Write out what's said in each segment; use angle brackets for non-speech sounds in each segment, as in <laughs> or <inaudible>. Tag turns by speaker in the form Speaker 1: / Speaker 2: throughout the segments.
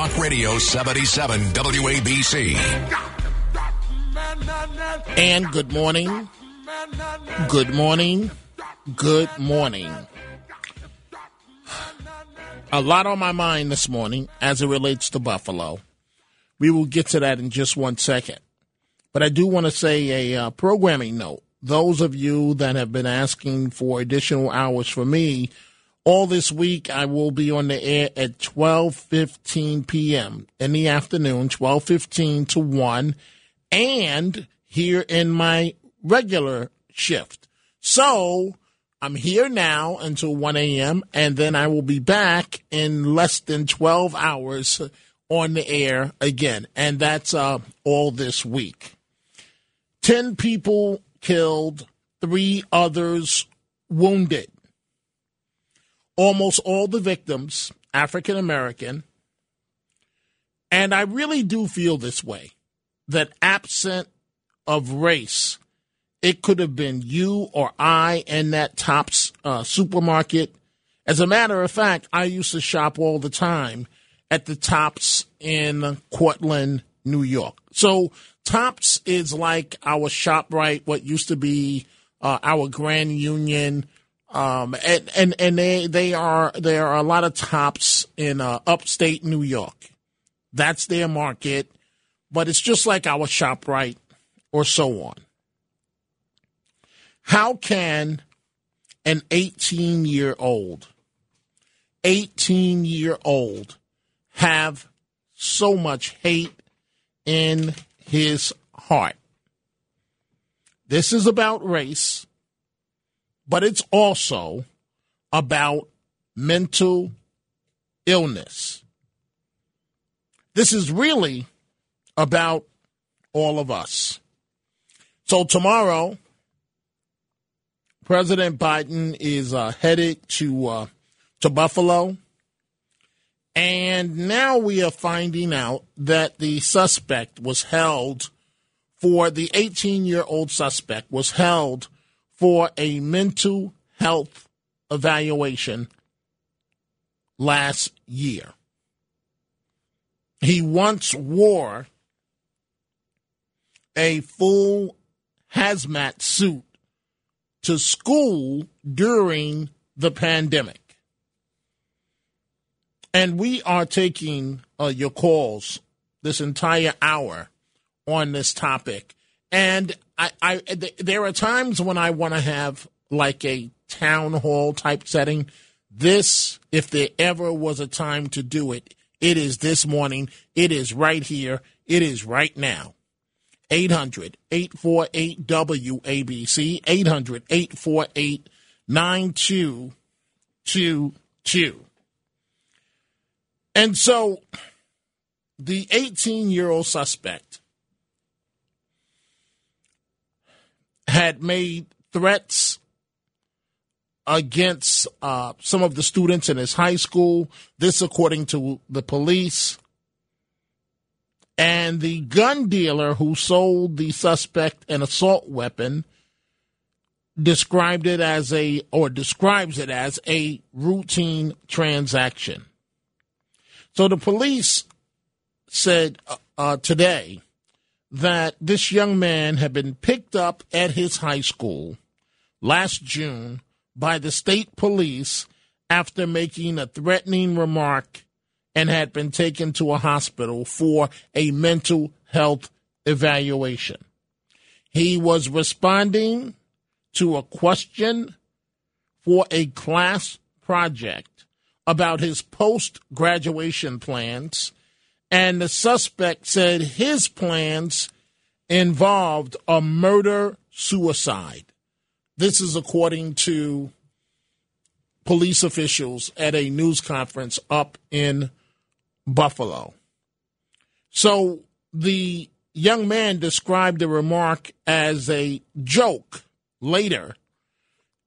Speaker 1: Radio 77 WABC.
Speaker 2: And good morning. Good morning. Good morning. A lot on my mind this morning as it relates to Buffalo. We will get to that in just one second. But I do want to say a uh, programming note. Those of you that have been asking for additional hours for me, all this week I will be on the air at 12:15 p.m. in the afternoon, 12:15 to 1 and here in my regular shift. So, I'm here now until 1 a.m. and then I will be back in less than 12 hours on the air again. And that's uh, all this week. 10 people killed, 3 others wounded almost all the victims African American. And I really do feel this way that absent of race, it could have been you or I in that Tops uh, supermarket. As a matter of fact, I used to shop all the time at the Tops in Cortland, New York. So Tops is like our ShopRite, what used to be uh, our Grand Union um, and, and, and they, they are, there are a lot of tops in, uh, upstate New York. That's their market, but it's just like our ShopRite or so on. How can an 18 year old, 18 year old have so much hate in his heart? This is about race but it's also about mental illness. This is really about all of us. So, tomorrow, President Biden is uh, headed to, uh, to Buffalo. And now we are finding out that the suspect was held for the 18 year old suspect was held for a mental health evaluation last year. He once wore a full hazmat suit to school during the pandemic. And we are taking uh, your calls this entire hour on this topic. And I, I th- there are times when I want to have like a town hall type setting. This, if there ever was a time to do it, it is this morning. It is right here. It is right now. 800 848 WABC, 800 848 9222. And so the 18 year old suspect had made threats against uh, some of the students in his high school. This, according to the police. And the gun dealer who sold the suspect an assault weapon described it as a, or describes it as a routine transaction. So the police said uh, uh, today that this young man had been picked up at his high school last June by the state police after making a threatening remark and had been taken to a hospital for a mental health evaluation. He was responding to a question for a class project about his post graduation plans, and the suspect said his plans involved a murder suicide. This is according to police officials at a news conference up in Buffalo. So the young man described the remark as a joke later.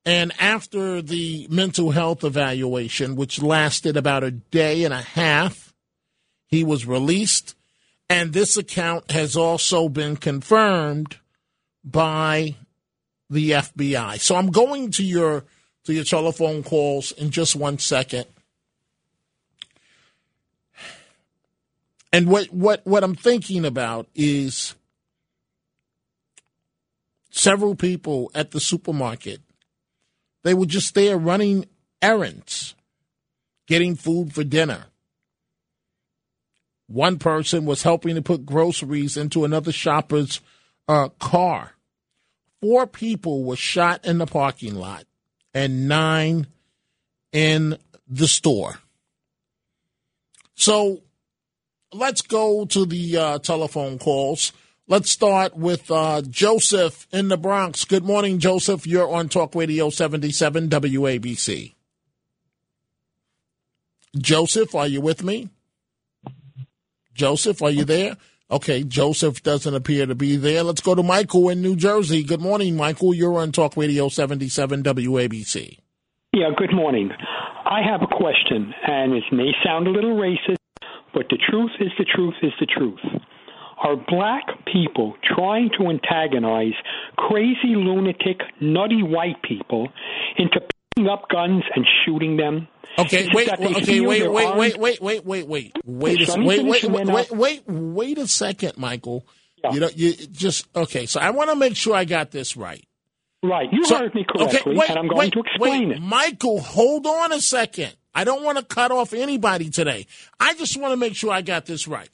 Speaker 2: And after the mental health evaluation, which lasted about a day and a half, he was released. And this account has also been confirmed by the FBI. So I'm going to your to your telephone calls in just one second. And what, what, what I'm thinking about is several people at the supermarket. They were just there running errands, getting food for dinner. One person was helping to put groceries into another shopper's uh, car. Four people were shot in the parking lot and nine in the store. So let's go to the uh, telephone calls. Let's start with uh, Joseph in the Bronx. Good morning, Joseph. You're on Talk Radio 77 WABC. Joseph, are you with me? Joseph, are you there? Okay, Joseph doesn't appear to be there. Let's go to Michael in New Jersey. Good morning, Michael. You're on Talk Radio 77 WABC.
Speaker 3: Yeah, good morning. I have a question, and it may sound a little racist, but the truth is the truth is the truth. Are black people trying to antagonize crazy, lunatic, nutty white people into picking up guns and shooting them?
Speaker 2: Okay, wait, okay, wait, wait, wait, wait, wait, wait, wait, wait, a, wait, wait, wait, wait, wait, wait a second, Michael. You know, you just okay. So I want to make sure I got this right.
Speaker 3: Right, you
Speaker 2: so,
Speaker 3: heard me correctly,
Speaker 2: okay, wait,
Speaker 3: and I'm going
Speaker 2: wait,
Speaker 3: to explain
Speaker 2: wait,
Speaker 3: it.
Speaker 2: Michael, hold on a second. I don't want to cut off anybody today. I just want to make sure I got this right.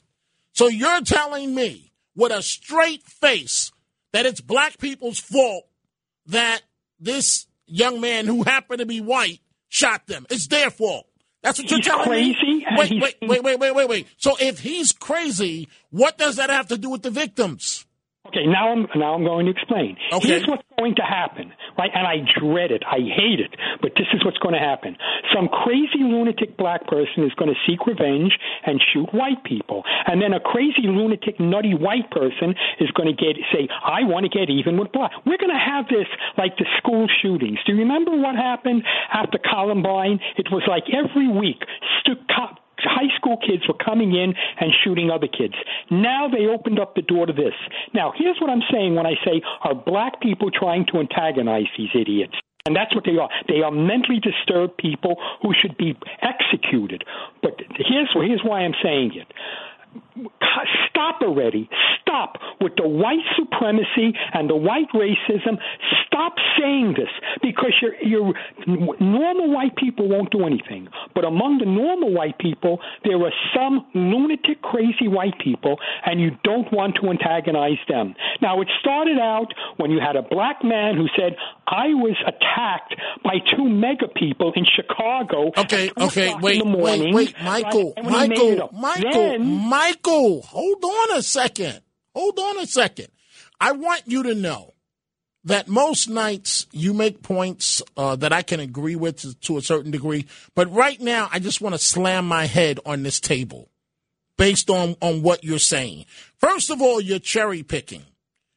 Speaker 2: So you're telling me with a straight face that it's black people's fault that this young man who happened to be white shot them. It's their fault. That's what
Speaker 3: he's
Speaker 2: you're telling
Speaker 3: crazy
Speaker 2: me. Wait, wait, wait, wait, wait, wait, wait. So if he's crazy, what does that have to do with the victims?
Speaker 3: Okay, now I'm now I'm going to explain.
Speaker 2: Okay.
Speaker 3: Here's what's going to happen, right? And I dread it. I hate it, but this is what's going to happen. Some crazy lunatic black person is going to seek revenge and shoot white people, and then a crazy lunatic nutty white person is going to get say, "I want to get even with black." We're going to have this like the school shootings. Do you remember what happened after Columbine? It was like every week, stu- cop high school kids were coming in and shooting other kids. Now they opened up the door to this. Now, here's what I'm saying when I say, are black people trying to antagonize these idiots? And that's what they are. They are mentally disturbed people who should be executed. But here's, here's why I'm saying it. Stop already. Stop with the white supremacy and the white racism. Stop saying this because you're, you're, normal white people won't do anything. But among the normal white people, there are some lunatic, crazy white people, and you don't want to antagonize them. Now, it started out when you had a black man who said, I was attacked by two MAGA people in Chicago.
Speaker 2: Okay, okay, wait, wait, wait, Michael,
Speaker 3: right?
Speaker 2: Michael, Michael,
Speaker 3: then,
Speaker 2: Michael, hold on a second. Hold on a second. I want you to know that most nights you make points uh, that I can agree with to, to a certain degree, but right now I just want to slam my head on this table based on, on what you're saying. First of all, you're cherry picking.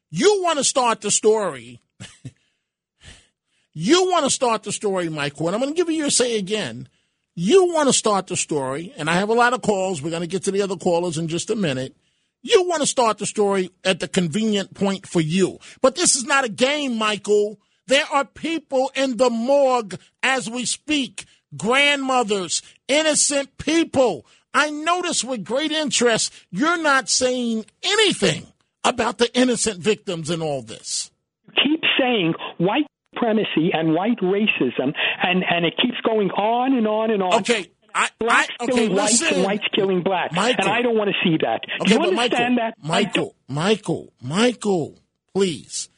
Speaker 2: You want to start the story. <laughs> you want to start the story, Michael, and I'm going to give you your say again. You want to start the story, and I have a lot of calls. We're going to get to the other callers in just a minute. You want to start the story at the convenient point for you. But this is not a game, Michael. There are people in the morgue as we speak, grandmothers, innocent people. I notice with great interest you're not saying anything about the innocent victims in all this.
Speaker 3: Keep saying white supremacy and white racism, and, and it keeps going on and on and on.
Speaker 2: Okay, I,
Speaker 3: blacks
Speaker 2: I, okay,
Speaker 3: killing whites and whites killing blacks,
Speaker 2: Michael.
Speaker 3: and I don't want to see that.
Speaker 2: Okay,
Speaker 3: you understand
Speaker 2: Michael,
Speaker 3: that?
Speaker 2: Michael, Michael, Michael, please.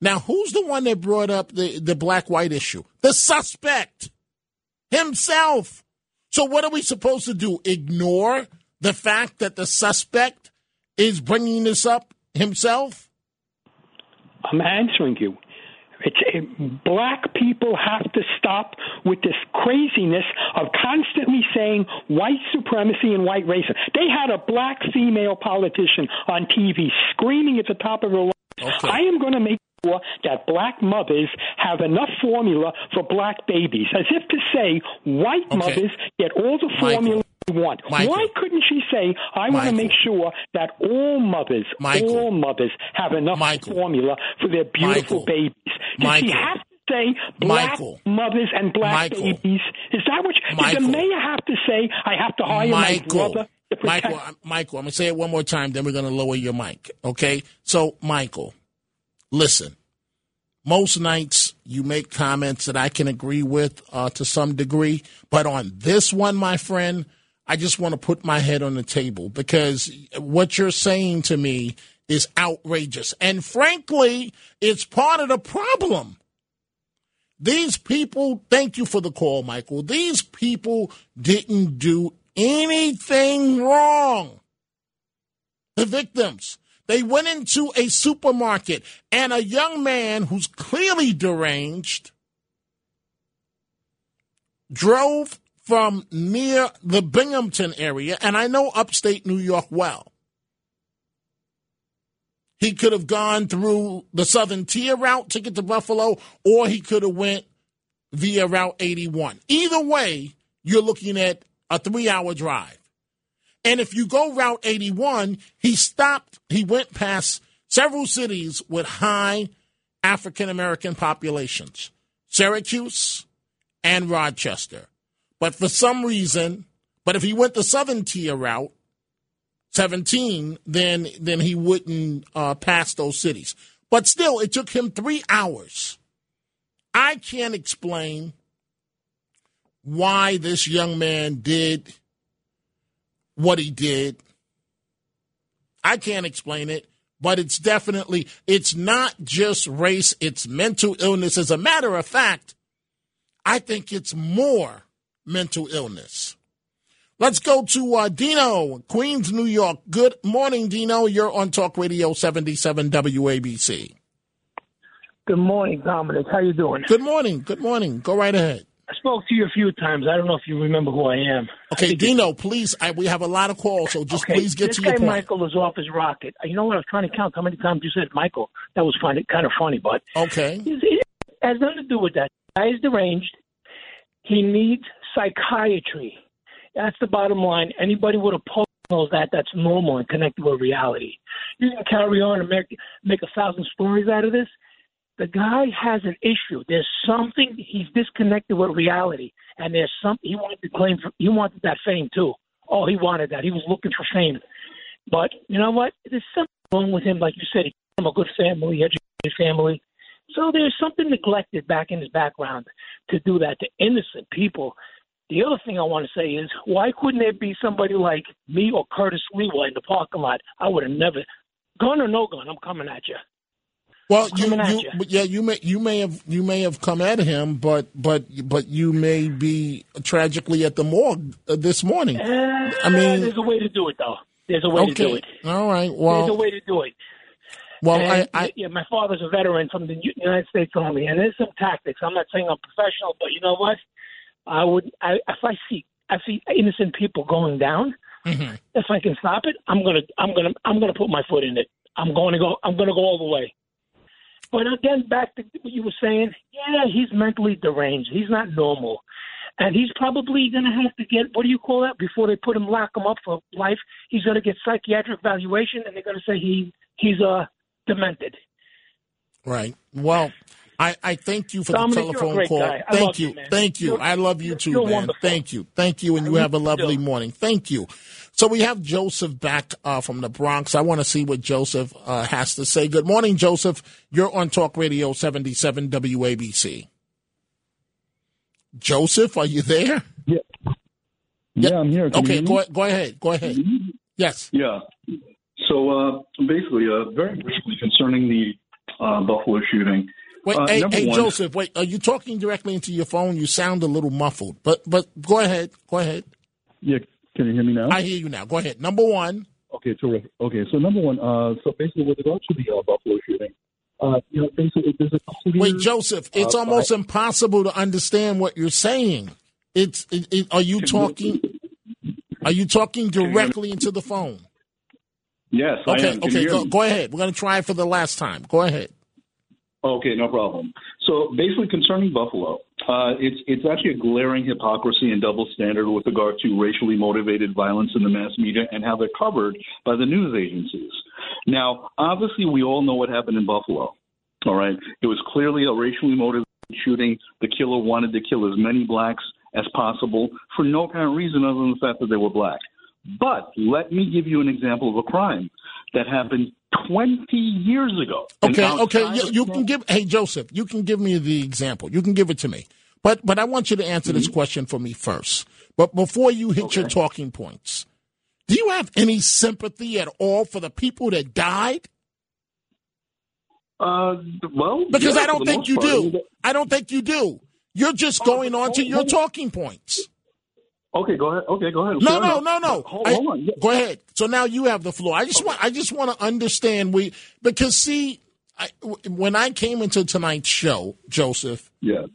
Speaker 2: Now, who's the one that brought up the, the black white issue? The suspect himself. So, what are we supposed to do? Ignore the fact that the suspect is bringing this up himself?
Speaker 3: I'm answering you. It's it, black people have to stop with this craziness of constantly saying white supremacy and white racism. They had a black female politician on TV screaming at the top of her lungs,
Speaker 2: Okay.
Speaker 3: "I am going to make." sure That black mothers have enough formula for black babies, as if to say white
Speaker 2: Okay.
Speaker 3: mothers get all the formula they want.
Speaker 2: Michael.
Speaker 3: Why couldn't she say, "I want to make sure that all mothers,
Speaker 2: Michael.
Speaker 3: all mothers have enough formula for their beautiful babies"? Does she have to say black
Speaker 2: Michael.
Speaker 3: mothers and black babies? Is that what? She,
Speaker 2: Michael.
Speaker 3: Did the mayor have to say, "I have to hire my brother?
Speaker 2: Michael, I'm- Michael, I'm going to say it one more time, then we're going to lower your mic. Okay? So, Michael, listen. Most nights you make comments that I can agree with uh, to some degree, but on this one, my friend, I just want to put my head on the table because what you're saying to me is outrageous. And frankly, it's part of the problem. These people, thank you for the call, Michael. These people didn't do anything wrong. The victims. They went into a supermarket and a young man who's clearly deranged drove from near the Binghamton area, and I know upstate New York well. He could have gone through the Southern Tier route to get to Buffalo, or he could have went via Route 81. Either way, you're looking at a three-hour drive. And if you go Route 81, he stopped, he went past several cities with high African American populations Syracuse and Rochester. But for some reason, but if he went the Southern Tier route, 17, then then he wouldn't uh, pass those cities. But still, it took him three hours. I can't explain why this young man did what he did. I can't explain it, but it's definitely it's not just race, it's mental illness. As a matter of fact, I think it's more mental illness. Let's go to uh, Dino, Queens, New York. Good morning, Dino. You're on Talk Radio 77 WABC.
Speaker 4: Good morning, Dominic. How you doing?
Speaker 2: Good morning. Good morning. Go right ahead.
Speaker 4: I spoke to you a few times. I don't know if you remember who I am.
Speaker 2: Okay, Dino, please. I, we have a lot of calls, so just
Speaker 4: Okay,
Speaker 2: please get to your
Speaker 4: guy
Speaker 2: point.
Speaker 4: Michael is off his rocket. You know what? I was trying to count how many times you said Michael. That was funny, kind of funny, but
Speaker 2: Okay.
Speaker 4: it has nothing to do with that. The guy is deranged. He needs psychiatry. That's the bottom line. Anybody with a pulse that that's normal and connected with reality. You can carry on and make make a thousand stories out of this. The guy has an issue. There's something he's disconnected with reality, and there's something he wanted to claim. For, he wanted that fame too. Oh, he wanted that. He was looking for fame. But you know what? There's something wrong with him. Like you said, he came from a good family, educated family. So there's something neglected back in his background to do that to innocent people. The other thing I want to say is, why couldn't there be somebody like me or Curtis Sliwa in the parking lot? I would have never, gun or no gun, I'm coming at you.
Speaker 2: Well, you, you,
Speaker 4: you.
Speaker 2: but yeah, you may you may have you may have come at him, but but but you may be tragically at the morgue uh, this morning. I mean,
Speaker 4: there's a way to do it, though. There's a way to do
Speaker 2: okay,
Speaker 4: it.
Speaker 2: all right.
Speaker 4: Well, there's a way to do it.
Speaker 2: well, I,
Speaker 4: And,
Speaker 2: I
Speaker 4: yeah, my father's a veteran from the United States Army, and there's some tactics. I'm not saying I'm professional, but you know what? I would, I, if I see, I see innocent people going down.
Speaker 2: Mhm.
Speaker 4: If I can stop it, I'm gonna, I'm gonna, I'm gonna put my foot in it. I'm going to go. I'm going to go all the way. But again, back to what you were saying. Yeah, he's mentally deranged. He's not normal, and he's probably going to have to get what do you call that before they put him lock him up for life. He's going to get psychiatric evaluation, and they're going to say he he's uh demented.
Speaker 2: right. Well, I, I thank you for
Speaker 4: Dominic,
Speaker 2: the telephone call.
Speaker 4: guy.
Speaker 2: Thank you,
Speaker 4: you,
Speaker 2: thank you.
Speaker 4: You're-
Speaker 2: I love you too, man.
Speaker 4: wonderful.
Speaker 2: Thank you, thank you, and you
Speaker 4: I
Speaker 2: have a lovely
Speaker 4: do.
Speaker 2: morning. Thank you. So we have Joseph back uh, from the Bronx. I want to see what Joseph uh, has to say. Good morning, Joseph. You're on Talk Radio 77 WABC. Joseph, are you there?
Speaker 5: Yeah. Yeah, I'm here. Can
Speaker 2: okay, go, go ahead. Go ahead. Yes.
Speaker 5: Yeah. So uh, basically, uh, very briefly concerning the uh, Buffalo shooting.
Speaker 2: Wait,
Speaker 5: Uh,
Speaker 2: hey, hey Joseph, wait, are you talking directly into your phone? You sound a little muffled, but but go ahead. Go ahead.
Speaker 5: Yeah, can you hear me now?
Speaker 2: I hear you now. Go ahead. Number one.
Speaker 5: Okay, terrific. Okay, so number one, uh, so basically with regard to the uh, Buffalo shooting, uh, you know, basically there's a clear.
Speaker 2: Wait, Joseph, it's
Speaker 5: uh,
Speaker 2: almost impossible to understand what you're saying. It's it, it, are you talking? Are you talking directly into the phone?
Speaker 5: Yes, I
Speaker 2: Okay,
Speaker 5: am.
Speaker 2: Okay, go, go ahead. We're gonna try it for the last time. Go ahead.
Speaker 5: Okay, no problem. So basically, concerning Buffalo, uh, it's it's actually a glaring hypocrisy and double standard with regard to racially motivated violence in the mass media and how they're covered by the news agencies. Now, obviously, we all know what happened in Buffalo. All right, it was clearly a racially motivated shooting. The killer wanted to kill as many blacks as possible for no apparent reason other than the fact that they were black. But let me give you an example of a crime that happened 20 years ago.
Speaker 2: Okay, okay. You, you can give. Hey, Joseph, you can give me the example. You can give it to me. But but I want you to answer this question for me first. But before you hit your talking points, do you have any sympathy at all for the people that died?
Speaker 5: Uh, well,
Speaker 2: Because
Speaker 5: yeah,
Speaker 2: I don't think you
Speaker 5: part.
Speaker 2: Do. I don't think you do. You're just going on to your talking points.
Speaker 5: Okay, go ahead. Okay, go ahead.
Speaker 2: No, no, no, no.
Speaker 5: Hold,
Speaker 2: I-
Speaker 5: hold on. Yeah.
Speaker 2: Go ahead. So now you have the floor. I just want, I just want to understand we because see, I, when I came into tonight's show, Joseph,
Speaker 5: Yeah.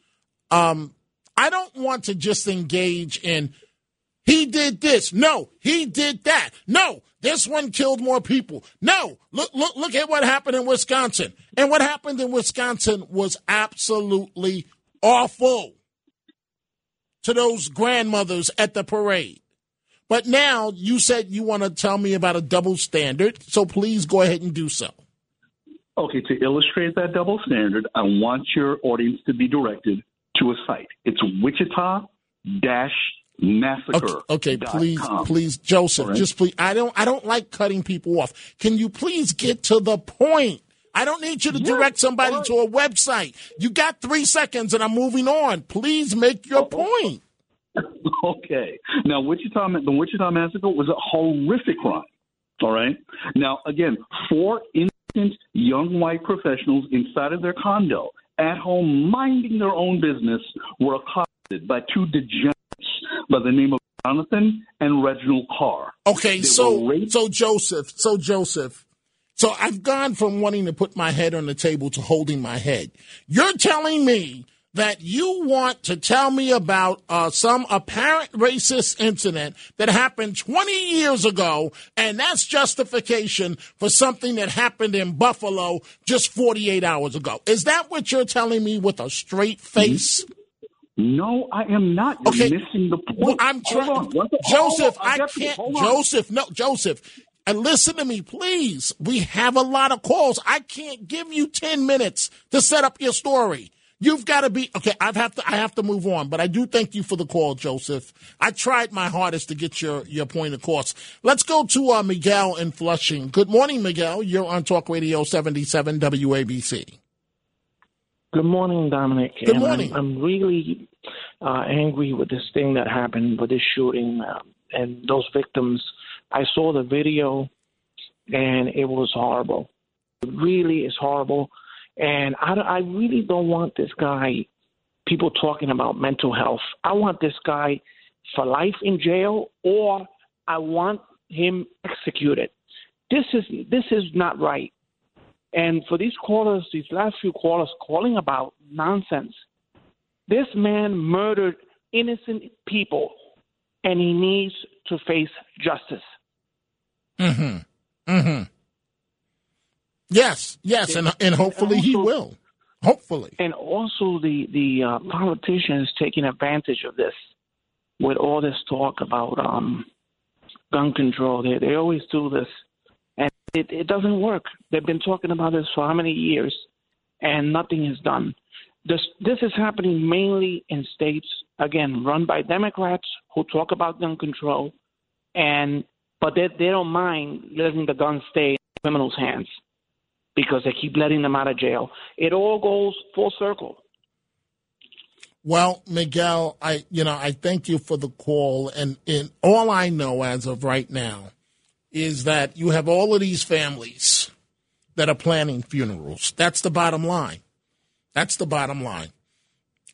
Speaker 2: um, I don't want to just engage in he did this. No, he did that. No, this one killed more people. No, look, look, look at what happened in Wisconsin. And what happened in Wisconsin was absolutely awful to those grandmothers at the parade. But now you said you want to tell me about a double standard, so please go ahead and do so.
Speaker 5: Okay, to illustrate that double standard, I want your audience to be directed to a site. It's Wichita dash massacre.
Speaker 2: Okay, okay please, please, Joseph,
Speaker 5: right.
Speaker 2: just please. I don't, I don't like cutting people off. Can you please get to the point? I don't need you to direct somebody to a website. You got three seconds, and I'm moving on. Please make your point. <laughs>
Speaker 5: Okay. Now, Wichita, the Wichita massacre was a horrific crime. All right. Now, again, four innocent young white professionals inside of their condo, at home, minding their own business, were accosted by two degenerates by the name of Jonathan and Reginald Carr.
Speaker 2: Okay,
Speaker 5: They
Speaker 2: so so Joseph, so Joseph, so I've gone from wanting to put my head on the table to holding my head. You're telling me that you want to tell me about uh, some apparent racist incident that happened 20 years ago, and that's justification for something that happened in Buffalo just 48 hours ago. Is that what you're telling me with a straight face?
Speaker 5: No, I am not. You're
Speaker 2: Okay.
Speaker 5: missing the point.
Speaker 2: Well, I'm trying.
Speaker 5: on. One sec- hold
Speaker 2: Joseph. I can't. Joseph, no, Joseph. And listen to me, please. We have a lot of calls. I can't give you ten minutes to set up your story. You've got to be okay. I have have to. I have to move on. But I do thank you for the call, Joseph. I tried my hardest to get your your point across. Let's go to uh, Miguel in Flushing. Good morning, Miguel. You're on Talk Radio 77 WABC.
Speaker 6: Good morning, Dominic.
Speaker 2: Good
Speaker 6: And
Speaker 2: morning.
Speaker 6: I'm, I'm really uh, angry with this thing that happened with this shooting uh, and those victims. I saw the video, and it was horrible. It really is horrible. And I, I really don't want this guy, people talking about mental health. I want this guy for life in jail, or I want him executed. This is this is not right. And for these callers, these last few callers calling about nonsense, this man murdered innocent people, and he needs to face justice.
Speaker 2: Mm-hmm. Mm-hmm. Yes, yes, and and hopefully he will. Hopefully.
Speaker 6: And also, the the uh, politicians taking advantage of this with all this talk about um, gun control. They they always do this, and it, it doesn't work. They've been talking about this for how many years, and nothing is done. This this is happening mainly in states again run by Democrats who talk about gun control, and but they they don't mind letting the gun stay in criminals' hands because they keep letting them out of jail. It all goes full circle.
Speaker 2: Well, Miguel, I you know I thank you for the call, and, and all I know as of right now is that you have all of these families that are planning funerals. That's the bottom line. That's the bottom line.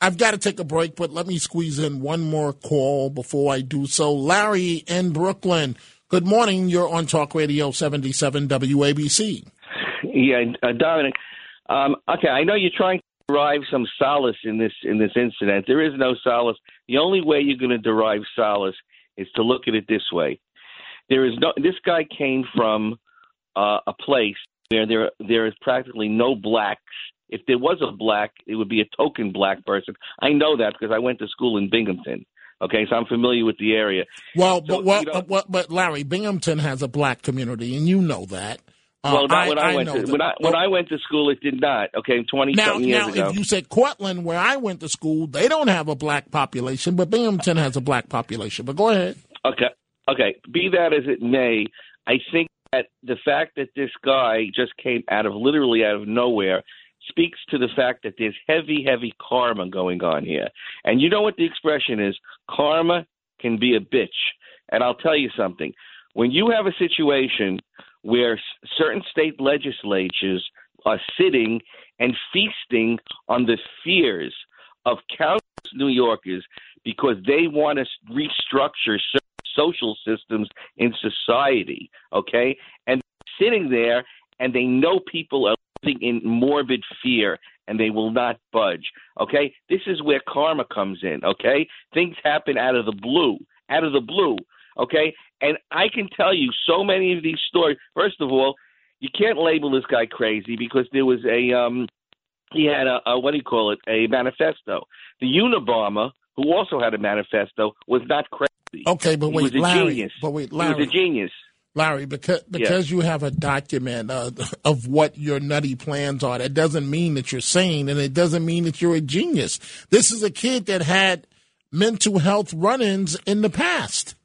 Speaker 2: I've got to take a break, but let me squeeze in one more call before I do so. Larry in Brooklyn. Good morning. You're on Talk Radio 77 WABC.
Speaker 7: Yeah, uh, Dominic. Um, okay, I know you're trying to derive some solace in this in this incident. There is no solace. The only way you're going to derive solace is to look at it this way. There is no. This guy came from uh, a place where there there is practically no blacks. If there was a black, it would be a token black person. I know that because I went to school in Binghamton. Okay, so I'm familiar with the area.
Speaker 2: Well,
Speaker 7: So,
Speaker 2: but, well,
Speaker 7: you know-
Speaker 2: but, but Larry, Binghamton has a black community, and you know that. Uh,
Speaker 7: well, not when I, went to
Speaker 2: that.
Speaker 7: when I when I went to school, it did not. Okay, twenty
Speaker 2: now,
Speaker 7: something years
Speaker 2: now,
Speaker 7: ago.
Speaker 2: if you say Cortland, where I went to school, they don't have a black population, but Binghamton has a black population. But go ahead.
Speaker 7: Okay. Okay. Be that as it may, I think that the fact that this guy just came out of literally out of nowhere speaks to the fact that there's heavy, heavy karma going on here. And you know what the expression is? Karma can be a bitch. And I'll tell you something. When you have a situation where certain state legislatures are sitting and feasting on the fears of countless New Yorkers because they want to restructure certain social systems in society, okay? And sitting there and they know people are living in morbid fear and they will not budge, okay? This is where karma comes in, okay? Things happen out of the blue, out of the blue, okay? And I can tell you so many of these stories. First of all, you can't label this guy crazy because there was a um he had a, a what do you call it a manifesto. The Unabomber, who also had a manifesto, was not crazy.
Speaker 2: Okay, but
Speaker 7: He
Speaker 2: wait, Larry.
Speaker 7: genius.
Speaker 2: But wait, Larry.
Speaker 7: He was a genius.
Speaker 2: Larry, because because you have a document uh, <laughs> of what your nutty plans are, that doesn't mean that you're sane, and it doesn't mean that you're a genius. This is a kid that had mental health run-ins in the past.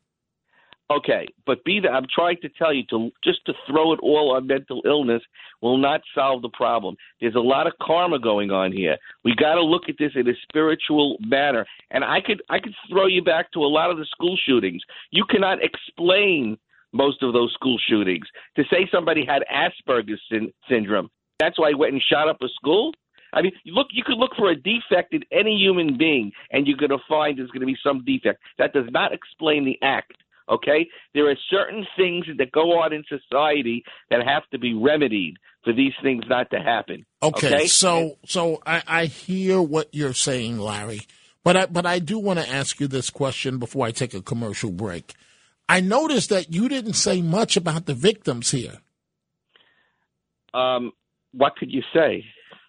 Speaker 7: Okay, but be that I'm trying to tell you to just to throw it all on mental illness will not solve the problem. There's a lot of karma going on here. We got to look at this in a spiritual manner. And I could I could throw you back to a lot of the school shootings. You cannot explain most of those school shootings. To say somebody had Asperger's syn- syndrome, that's why he went and shot up a school. I mean, you look. You could look for a defect in any human being, and you're going to find there's going to be some defect. That does not explain the act. Okay, there are certain things that go on in society that have to be remedied for these things not to happen.
Speaker 2: Okay, so so I, I hear what you're saying, Larry, but I but I do want to ask you this question before I take a commercial break. I noticed that you didn't say much about the victims here.
Speaker 7: um, what could you say?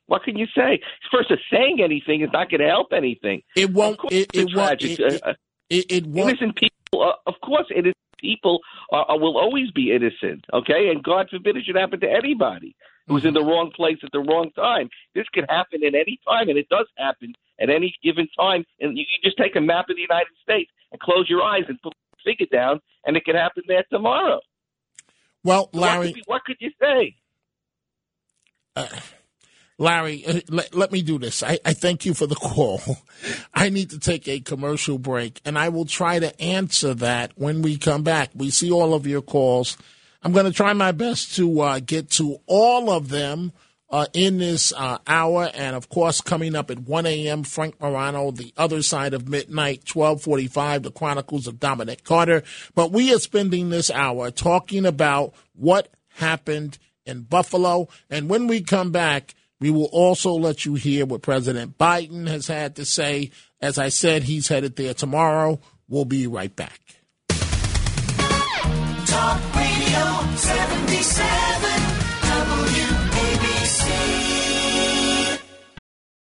Speaker 7: What can you say? First, of saying anything is not going to help anything.
Speaker 2: It won't.
Speaker 7: Course
Speaker 2: It, it won't.
Speaker 7: tragic.
Speaker 2: It,
Speaker 7: Uh,
Speaker 2: it, it won't.
Speaker 7: innocent people, uh, of course, innocent people uh, will always be innocent. Okay, and God forbid it should happen to anybody who's in the wrong place at the wrong time. This can happen at any time, and it does happen at any given time. And you can just take a map of the United States and close your eyes and put figure down, and it could happen there tomorrow.
Speaker 2: Well,
Speaker 7: What
Speaker 2: Larry,
Speaker 7: could, be- what could you say?
Speaker 2: Larry, uh, let, let me do this. I, I thank you for the <laughs> call. I need to take a commercial break, and I will try to answer that when we come back. We see all of your calls. I'm going to try my best to uh, get to all of them uh, in this uh, hour, and of course, coming up at 1 a.m., Frank Morano, The Other Side of Midnight, 1245, The Chronicles of Dominic Carter. But we are spending this hour talking about what happened in Buffalo, and when we come back, we will also let you hear what President Biden has had to say. As I said, he's headed there tomorrow. We'll be right back.
Speaker 8: Talk Radio 77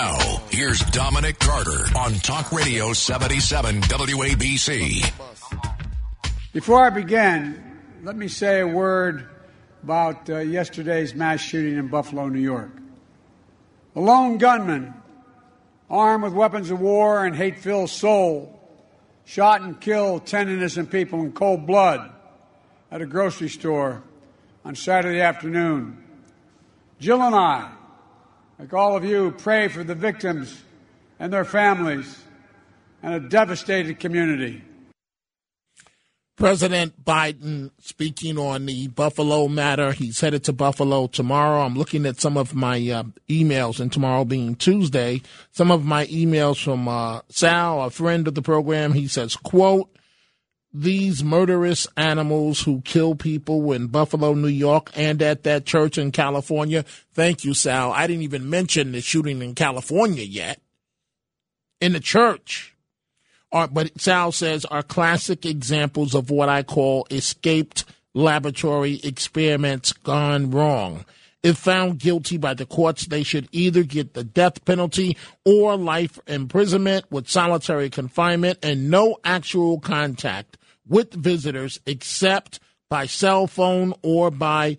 Speaker 1: Now, here's Dominic Carter on Talk Radio 77 WABC.
Speaker 9: Before I begin, let me say a word about uh, yesterday's mass shooting in Buffalo, New York. A lone gunman, armed with weapons of war and hate filled soul, shot and killed 10 innocent people in cold blood at a grocery store on Saturday afternoon. Jill and I, like all of you, pray for the victims and their families and a devastated community.
Speaker 2: President Biden speaking on the Buffalo matter. He's headed to Buffalo tomorrow. I'm looking at some of my uh, emails, and tomorrow being Tuesday, some of my emails from uh, Sal, a friend of the program. He says, "quote These murderous animals who kill people in Buffalo, New York, and at that church in California." Thank you, Sal. I didn't even mention the shooting in California yet. In the church are, but Sal says, are classic examples of what I call escaped laboratory experiments gone wrong. If found guilty by the courts, they should either get the death penalty or life imprisonment with solitary confinement and no actual contact with visitors except by cell phone or by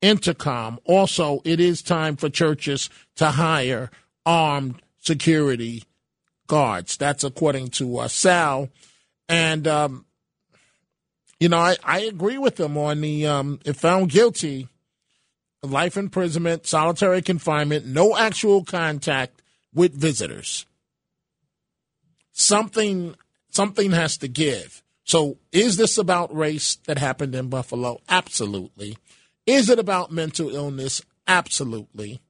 Speaker 2: intercom. Also, it is time for churches to hire armed security guards. That's according to uh, Sal. And, um, you know, I, I agree with him on the, um, if found guilty, life imprisonment, solitary confinement, no actual contact with visitors. Something, something has to give. So is this about race that happened in Buffalo? Absolutely. Is it about mental illness? Absolutely.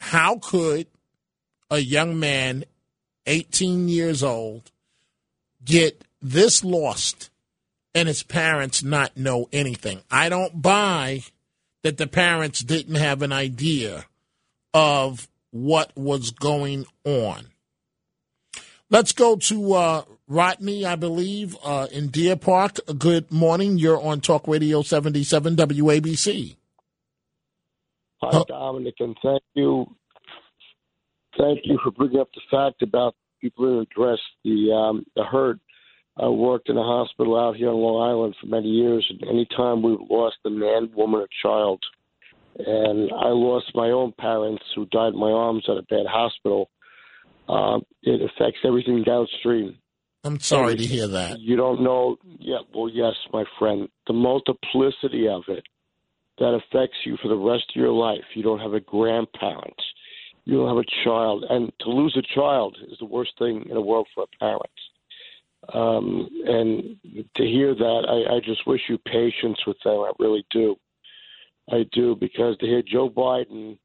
Speaker 2: How could a young man 18 years old, get this lost and his parents not know anything. I don't buy that the parents didn't have an idea of what was going on. Let's go to uh, Rodney, I believe, uh, in Deer Park. Good morning. You're on Talk Radio 77 WABC.
Speaker 10: Hi, Dominic, and thank you thank you for bringing up the fact about people who address the um, the hurt. I worked in a hospital out here on Long Island for many years, and anytime we've lost a man, woman, or child, and I lost my own parents who died in my arms at a bad hospital, uh, it affects everything downstream.
Speaker 2: I'm sorry to hear that.
Speaker 10: You don't know. Yeah, well, yes, my friend. The multiplicity of it that affects you for the rest of your life. You don't have a grandparent you don't have a child, and to lose a child is the worst thing in the world for a parent. Um, and to hear that, I, I just wish you patience with them. I really do. I do because to hear Joe Biden,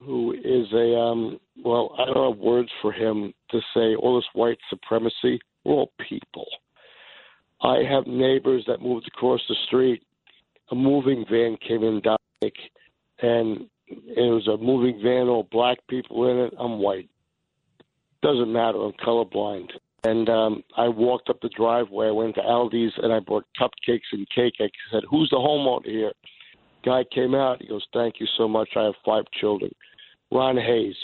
Speaker 10: who is a um, well, I don't have words for him to say all this white supremacy. We're all people. I have neighbors that moved across the street. A moving van came in, Dominic, and it was a moving van, all black people in it. I'm white. Doesn't matter. I'm colorblind. And um, I walked up the driveway. I went to Aldi's and I bought cupcakes and cake. I said, "Who's the homeowner here?" Guy came out. He goes, "Thank you so much. I have five children." Ron Hayes,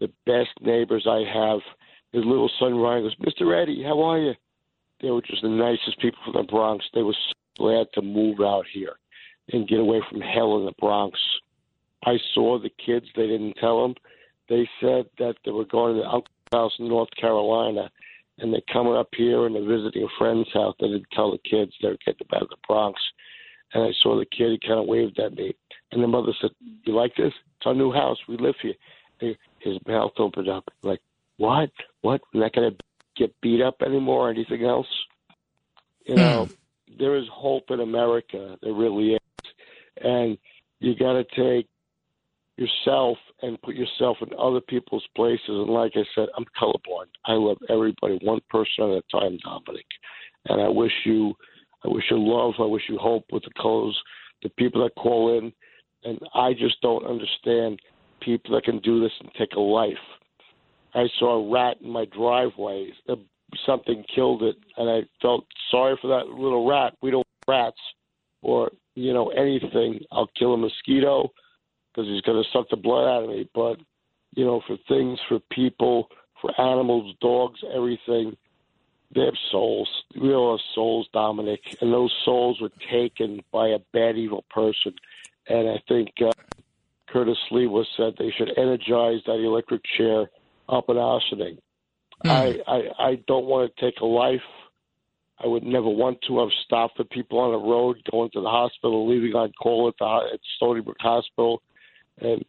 Speaker 10: the best neighbors I have. His little son Ryan goes, "Mr. Eddie, how are you?" They were just the nicest people from the Bronx. They were so glad to move out here and get away from hell in the Bronx. I saw the kids. They didn't tell them. They said that they were going to the uncle's house in North Carolina, and they're coming up here and they're visiting a friend's house. They didn't tell the kids they were getting out of the Bronx. And I saw the kid. He kind of waved at me, and the mother said, "You like this? It's our new house. We live here." And his mouth opened up, like, "What? What? We're not going to get beat up anymore or anything else?" You hmm. know, there is hope in America. There really is, and you got to take yourself and put yourself in other people's places. And like I said, I'm colorblind. I love everybody one person at a time, Dominic. And I wish you, I wish you love, I wish you hope with the clothes, the people that call in. And I just don't understand people that can do this and take a life. I saw a rat in my driveway. Uh, something killed it, and I felt sorry for that little rat. We don't rats or you know anything. I'll kill a mosquito because he's going to suck the blood out of me. But you know, for things, for people, for animals, dogs, everything. They have souls. We all have souls, Dominic, and those souls were taken by a bad, evil person. And I think uh, Curtis Sliwa said they should energize that electric chair up in Ossining. I, I I don't want to take a life. I would never want to. I've stopped the people on the road going to the hospital, leaving on call at the at Stony Brook Hospital, and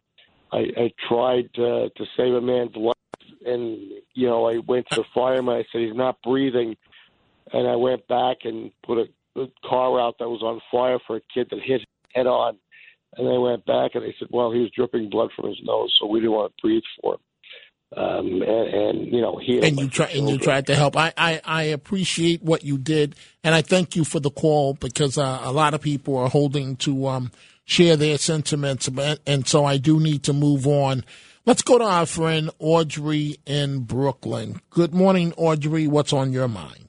Speaker 10: I, I tried uh, to save a man's life. And you know, I went to the fireman. I said he's not breathing, and I went back and put a, a car out that was on fire for a kid that hit head on. And they went back and they said, well, he was dripping blood from his nose, so we didn't want to breathe for him. Um, and, and you know, he
Speaker 2: and you try and you tried to help. I, I, I appreciate what you did, and I thank you for the call because uh, a lot of people are holding to um, share their sentiments, and, so I do need to move on. Let's go to our friend Audrey in Brooklyn. Good morning, Audrey. What's on your mind?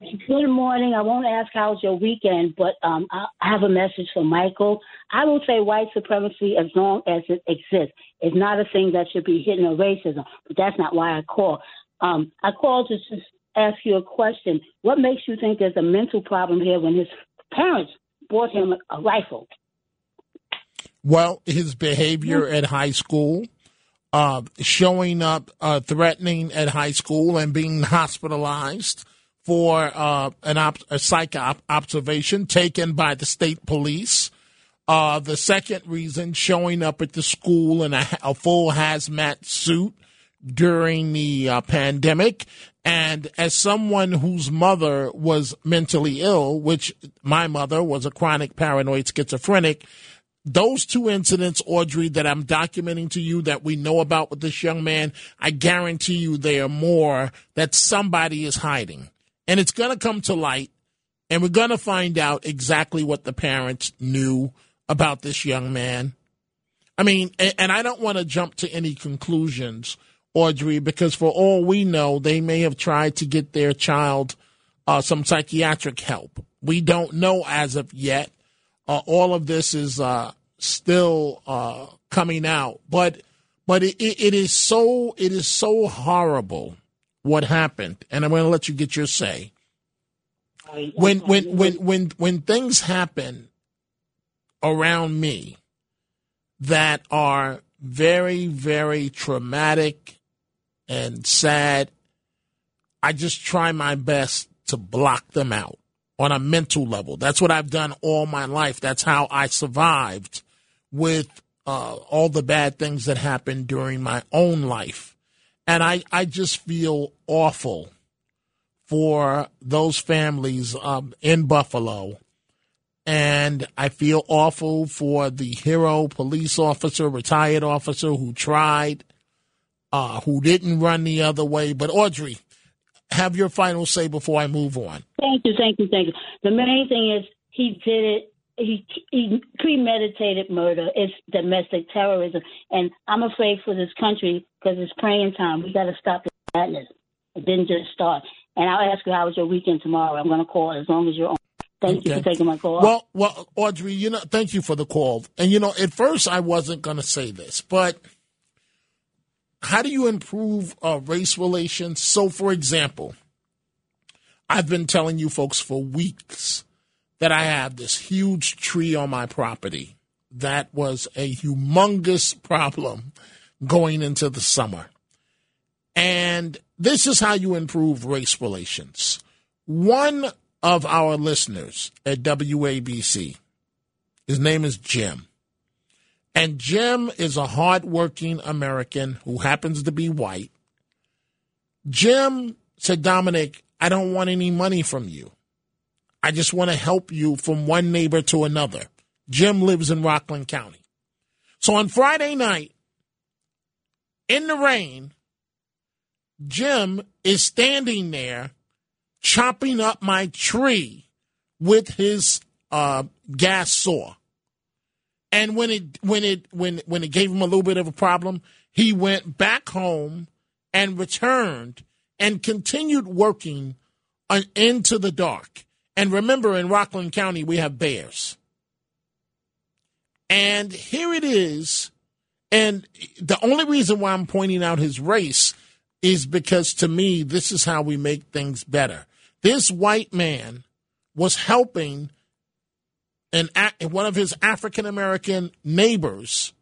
Speaker 11: Good morning. I won't ask how's your weekend, but um, I have a message for Michael. I will say white supremacy as long as it exists. is not a thing that should be hidden or racism, but that's not why I call. Um, I called to just ask you a question. What makes you think there's a mental problem here when his parents bought him a rifle?
Speaker 2: Well, his behavior at high school, uh, showing up uh, threatening at high school and being hospitalized for uh, an op- a psych op- observation taken by the state police. Uh, the second reason, showing up at the school in a, a full hazmat suit during the uh, pandemic. And as someone whose mother was mentally ill, which my mother was a chronic paranoid schizophrenic, those two incidents, Audrey, that I'm documenting to you that we know about with this young man, I guarantee you there are more that somebody is hiding. And it's going to come to light, and we're going to find out exactly what the parents knew about this young man. I mean, and, and I don't want to jump to any conclusions, Audrey, because for all we know, they may have tried to get their child uh, some psychiatric help. We don't know as of yet. Uh, all of this is uh, still uh, coming out, but but it, it, it is so it is so horrible what happened, and I'm going to let you get your say. When when when when when things happen around me that are very very traumatic and sad, I just try my best to block them out on a mental level. That's what I've done all my life. That's how I survived with uh, all the bad things that happened during my own life. And I, I just feel awful for those families um, in Buffalo. And I feel awful for the hero police officer, retired officer who tried, uh, who didn't run the other way. But Audrey, have your final say before I move on.
Speaker 11: Thank you, thank you, thank you. The main thing is he did it. He, he premeditated murder. It's domestic terrorism, and I'm afraid for this country because it's praying time. We got to stop the madness. It didn't just start. And I'll ask you how was your weekend tomorrow. I'm going to call as long as you're on. Thank you for taking my call.
Speaker 2: Well, well, Audrey, you know, thank you for the call. And you know, at first I wasn't going to say this, but how do you improve uh, race relations? So, for example, I've been telling you folks for weeks that I have this huge tree on my property that was a humongous problem going into the summer. And this is how you improve race relations. One of our listeners at WABC, his name is Jim. And Jim is a hardworking American who happens to be white. Jim said, Dominic, I don't want any money from you. I just want to help you from one neighbor to another. Jim lives in Rockland County. So on Friday night, in the rain, Jim is standing there chopping up my tree with his uh, gas saw. And when it when it when when it gave him a little bit of a problem, he went back home and returned and continued working into the dark. And remember, in Rockland County, we have bears. And here it is And the only reason why I'm pointing out his race is because to me, this is how we make things better. This white man was helping an, one of his African American neighbors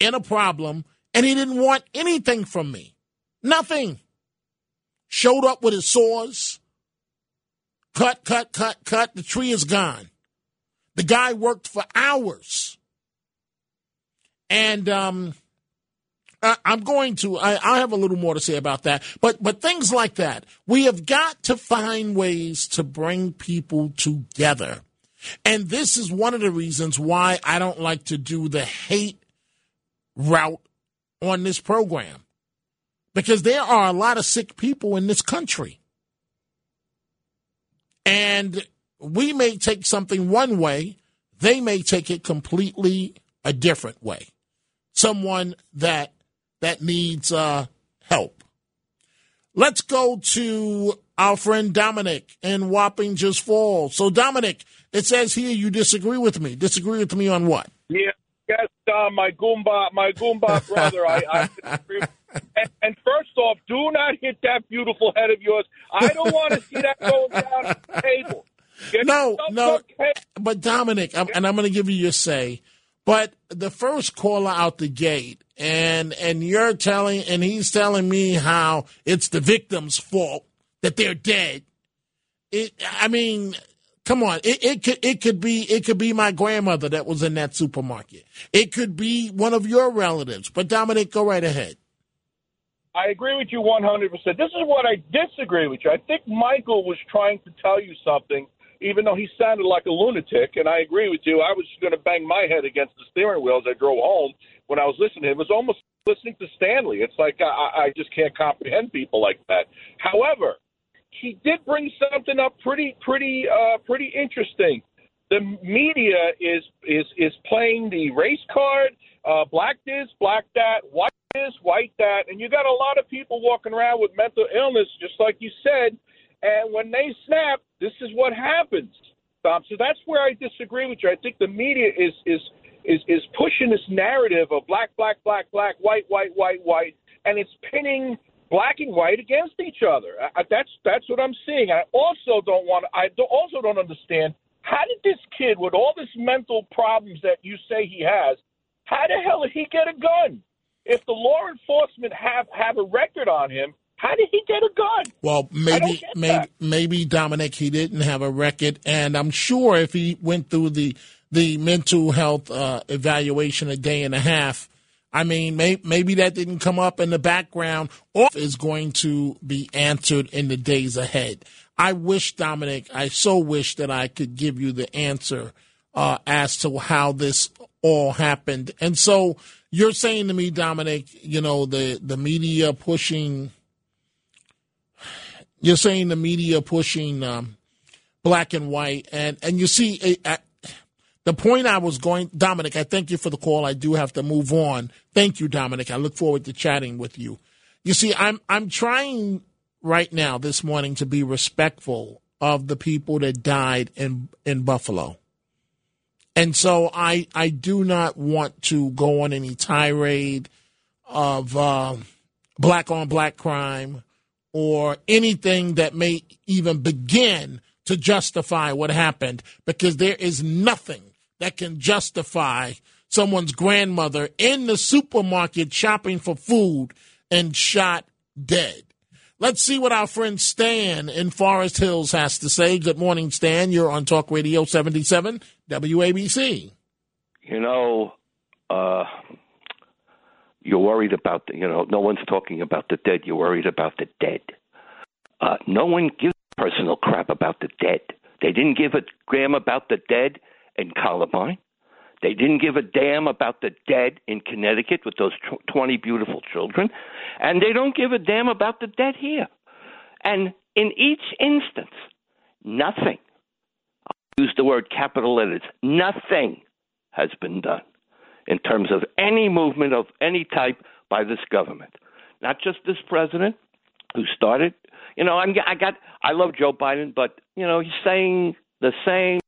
Speaker 2: in a problem, and he didn't want anything from me. Nothing. Showed up with his saws. Cut, cut, cut, cut. The tree is gone. The guy worked for hours. And um, I, I'm going to. I, I have a little more to say about that. But but things like that, we have got to find ways to bring people together. And this is one of the reasons why I don't like to do the hate route on this program. Because there are a lot of sick people in this country. And we may take something one way, they may take it completely a different way. Someone that that needs uh, help. Let's go to our friend Dominic in just Falls. So, Dominic, it says here you disagree with me. Disagree with me on what?
Speaker 12: Yeah, yes, uh, my Goomba, my Goomba <laughs> brother. I, I disagree. And, and, first off, do not hit that beautiful head of yours. I don't want to see that going down the table. Get
Speaker 2: no, no. But Dominic, I'm, and I'm going to give you your say. But the first caller out the gate, and and you're telling, and he's telling me how it's the victim's fault that they're dead. It, I mean, come on. It, it could it could be it could be my grandmother that was in that supermarket. It could be one of your relatives. But Dominic, go right ahead.
Speaker 12: I agree with you 100%. This is what I disagree with you. I think Michael was trying to tell you something even though he sounded like a lunatic. And I agree with you. I was going to bang my head against the steering wheel as I drove home when I was listening to him. It was almost listening to Stanley. It's like I, I just can't comprehend people like that. However, he did bring something up pretty, pretty, uh, pretty interesting. The media is is is playing the race card. Uh, black this, black that, white this, white that, and you got a lot of people walking around with mental illness, just like you said, and when they snap, this is what happens. Tom. So that's where I disagree with you. I think the media is is is is pushing this narrative of black, black, black, black, white, white, white, white, and it's pinning black and white against each other. I, that's that's what I'm seeing. I also don't want. I do, also don't understand how did this kid with all this mental problems that you say he has, how the hell did he get a gun? If the law enforcement have have a record on him, how did he get a gun?
Speaker 2: Well, maybe, maybe, maybe Dominic, he didn't have a record, and I'm sure if he went through the the mental health uh, evaluation a day and a half, I mean, may, maybe that didn't come up in the background, or is going to be answered in the days ahead. I wish, Dominic, I so wish that I could give you the answer uh, as to how this all happened. And so you're saying to me, Dominic, you know, the the media pushing you're saying the media pushing um, black and white, and and you see uh, the point I was going, Dominic. I thank you for the call. I do have to move on. Thank you, Dominic. I look forward to chatting with you. You see, I'm I'm trying right now this morning to be respectful of the people that died in in Buffalo. And so I I do not want to go on any tirade of uh, black on black crime or anything that may even begin to justify what happened because there is nothing that can justify someone's grandmother in the supermarket shopping for food and shot dead. Let's see what our friend Stan in Forest Hills has to say. Good morning, Stan. You're on Talk Radio 77 WABC.
Speaker 7: You know, uh, you're worried about the, you know, no one's talking about the dead. You're worried about the dead. Uh, no one gives personal crap about the dead. They didn't give a damn about the dead in Columbine. They didn't give a damn about the dead in Connecticut with those 20 beautiful children. And they don't give a damn about the dead here. And in each instance, nothing, I'll use the word capital letters, nothing has been done in terms of any movement of any type by this government. Not just this president who started. You know, I'm, I got I love Joe Biden, but you know he's saying the same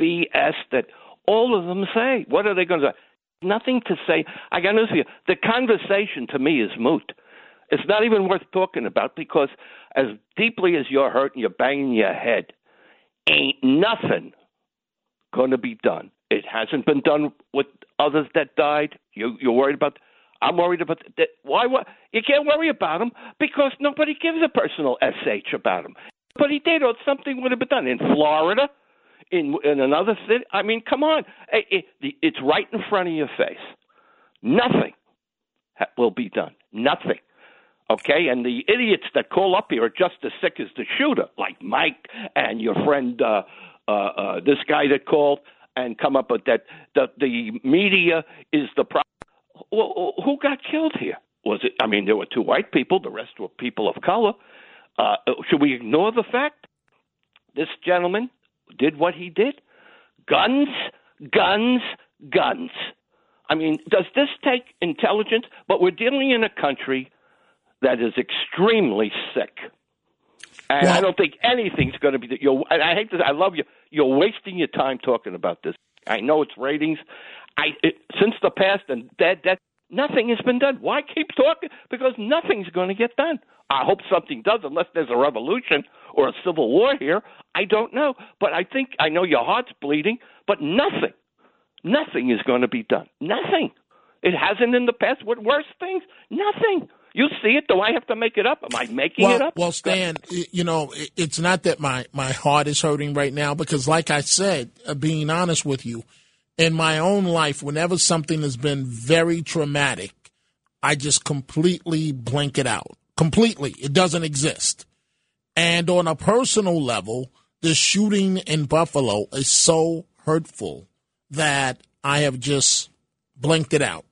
Speaker 7: BS that all of them say. What are they going to say?
Speaker 13: nothing to say. I got news for you. The conversation to me is moot. It's not even worth talking about because as deeply as you're hurt and you're banging your head, ain't nothing going to be done. It hasn't been done with others that died. You, you're worried about. I'm worried about that. Why? What? You can't worry about them because nobody gives a personal sh about them. But he did, or something would have been done in Florida, in in another city. I mean, come on, it, it, it's right in front of your face. Nothing will be done. Nothing. Okay, and the idiots that call up here are just as sick as the shooter, like Mike and your friend, uh, uh, uh, this guy that called and come up with that. The the media is the problem. Well, who got killed here? Was it? I mean, there were two white people. The rest were people of color. Uh, should we ignore the fact this gentleman did what he did? Guns, guns, guns. I mean, does this take intelligence? But we're dealing in a country that is extremely sick. And I don't think anything's going to be. You're, and I hate this. I love you. You're wasting your time talking about this. I know it's ratings. I it, since the past and that that nothing has been done. Why keep talking? Because nothing's going to get done. I hope something does, unless there's a revolution or a civil war here. I don't know, but I think I know your heart's bleeding. But nothing, nothing is going to be done. Nothing. It hasn't in the past. What worse things? Nothing. You see it? Do I have to make it up? Am I making
Speaker 2: well,
Speaker 13: it up?
Speaker 2: Well, Stan, you know, it's not that my, my heart is hurting right now because, like I said, uh, being honest with you, in my own life, whenever something has been very traumatic, I just completely blank it out. Completely. It doesn't exist. And on a personal level, the shooting in Buffalo is so hurtful that I have just blanked it out.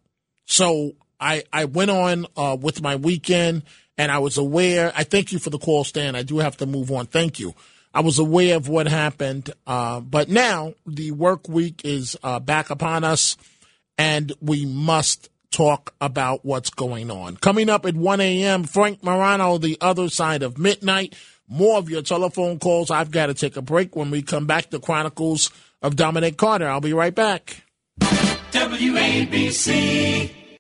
Speaker 2: So I, I went on uh, with my weekend and I was aware. I thank you for the call, Stan. I do have to move on. Thank you. I was aware of what happened, uh, but now the work week is uh, back upon us, and we must talk about what's going on. Coming up at 1 a.m., Frank Morano, the other side of midnight. More of your telephone calls. I've got to take a break. When we come back, the Chronicles of Dominic Carter. I'll be right back.
Speaker 14: WABC.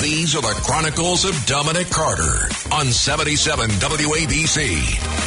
Speaker 1: These are the Chronicles of Dominic Carter on 77 WABC.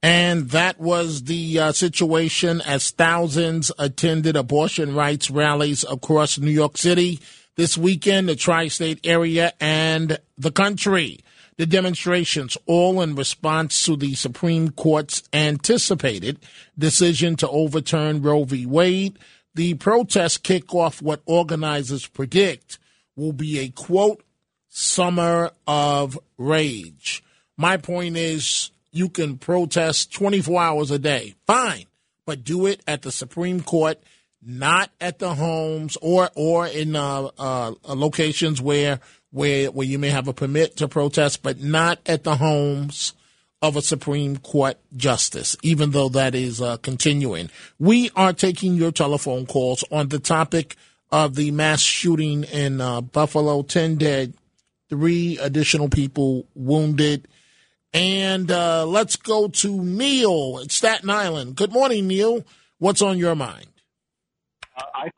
Speaker 2: And that was the uh, situation as thousands attended abortion rights rallies across New York City this weekend, the tri state area, and the country. The demonstrations, all in response to the Supreme Court's anticipated decision to overturn Roe v. Wade. The protests kick off what organizers predict will be a quote, summer of rage. My point is, you can protest 24 hours a day. Fine. But do it at the Supreme Court, not at the homes or, or in uh, uh, locations where, where, where you may have a permit to protest, but not at the homes of a Supreme Court justice, even though that is uh, continuing. We are taking your telephone calls on the topic of the mass shooting in uh, Buffalo 10 dead, three additional people wounded. And uh, let's go to Neil at Staten Island. Good morning, Neil. What's on your mind?
Speaker 15: I,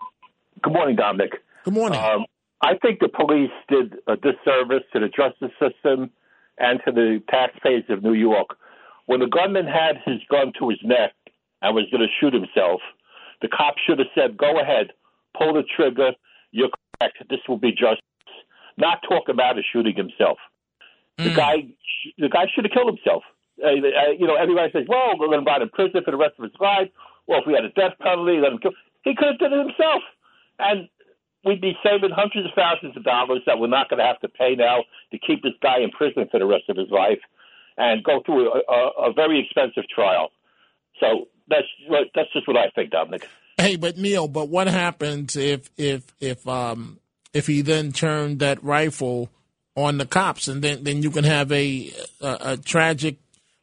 Speaker 15: good morning, Dominic.
Speaker 2: Good morning.
Speaker 15: Um, I think the police did a disservice to the justice system and to the taxpayers of New York. When the gunman had his gun to his neck and was going to shoot himself, the cop should have said, "Go ahead, pull the trigger. You're correct. This will be justice." Not talk about it shooting himself. The guy, the guy should have killed himself. Uh, uh, you know, everybody says, "Well, we're going to rot in prison for the rest of his life." Well, if we had a death penalty, let him kill. He could have done it himself. And we'd be saving hundreds of thousands of dollars that we're not going to have to pay now to keep this guy in prison for the rest of his life and go through a, a, a very expensive trial. So that's that's just what I think, Dominic.
Speaker 2: Hey, but Neil, but what happens if if if um if he then turned that rifle on the cops, and then then you can have a a, a tragic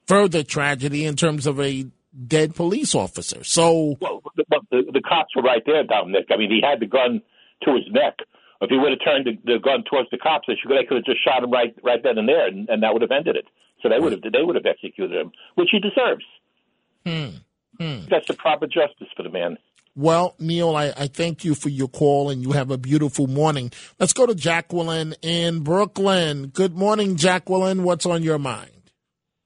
Speaker 2: further tragedy in terms of a dead police officer. So
Speaker 15: well, the, the, the cops were right there, Dominic. I mean, he had the gun to his neck. If he would have turned the, the gun towards the cops, they, should, they could have just shot him right right then and there, and, and that would have ended it. So they would have they would have executed him, which he deserves.
Speaker 2: Hmm. Hmm.
Speaker 15: That's the proper justice for the man.
Speaker 2: Well, Neil, I, I thank you for your call and you have a beautiful morning. Let's go to Jacqueline in Brooklyn. Good morning, Jacqueline. What's on your mind?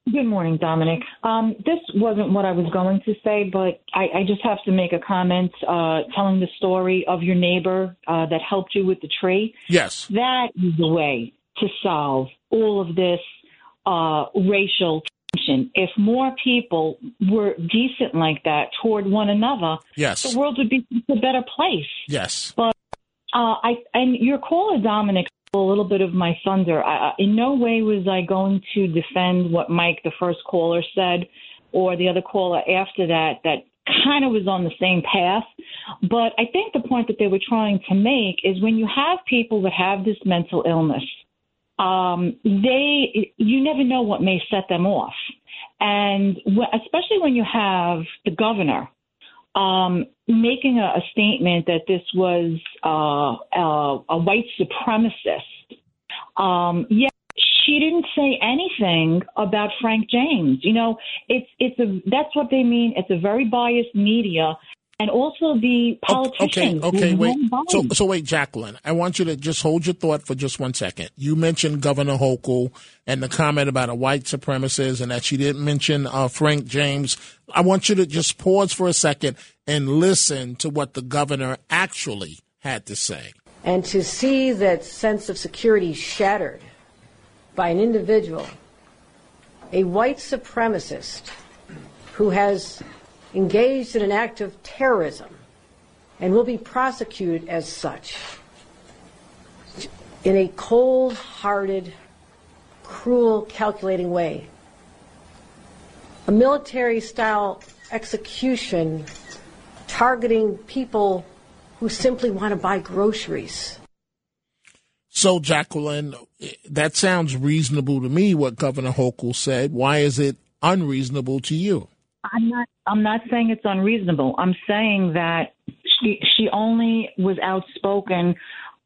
Speaker 16: Good morning, Dominic. Um, this wasn't what I was going to say, but I, I just have to make a comment uh, telling the story of your neighbor uh, that helped you with the tree.
Speaker 2: Yes.
Speaker 16: That is the way to solve all of this uh, racial tension. If more people were decent like that toward one another,
Speaker 2: Yes.
Speaker 16: the world would be a better place.
Speaker 2: Yes.
Speaker 16: But uh, I and your caller, Dominic, a little bit of my thunder. I, in no way was I going to defend what Mike, the first caller, said, or the other caller after that. That kind of was on the same path. But I think the point that they were trying to make is when you have people that have this mental illness, um, they you never know what may set them off, and especially when you have the governor um, making a, a statement that this was uh, uh, a white supremacist. Um, yeah, she didn't say anything about Frank James. You know, it's it's a that's what they mean. It's a very biased media, and also the
Speaker 2: Okay,
Speaker 16: politicians.
Speaker 2: okay,
Speaker 16: who
Speaker 2: wait. So, so wait, Jacqueline, I want you to just hold your thought for just one second. You mentioned Governor Hochul and the comment about a white supremacist and that she didn't mention uh, Frank James. I want you to just pause for a second and listen to what the governor actually had to say.
Speaker 17: And to see that sense of security shattered by an individual, a white supremacist who has engaged in an act of terrorism and will be prosecuted as such in a cold hearted, cruel, calculating way. A military style execution targeting people who simply want to buy groceries.
Speaker 2: So, Jacqueline, that sounds reasonable to me, what Governor Hochul said. Why is it unreasonable to you?
Speaker 16: I'm not. I'm not saying it's unreasonable. I'm saying that she she only was outspoken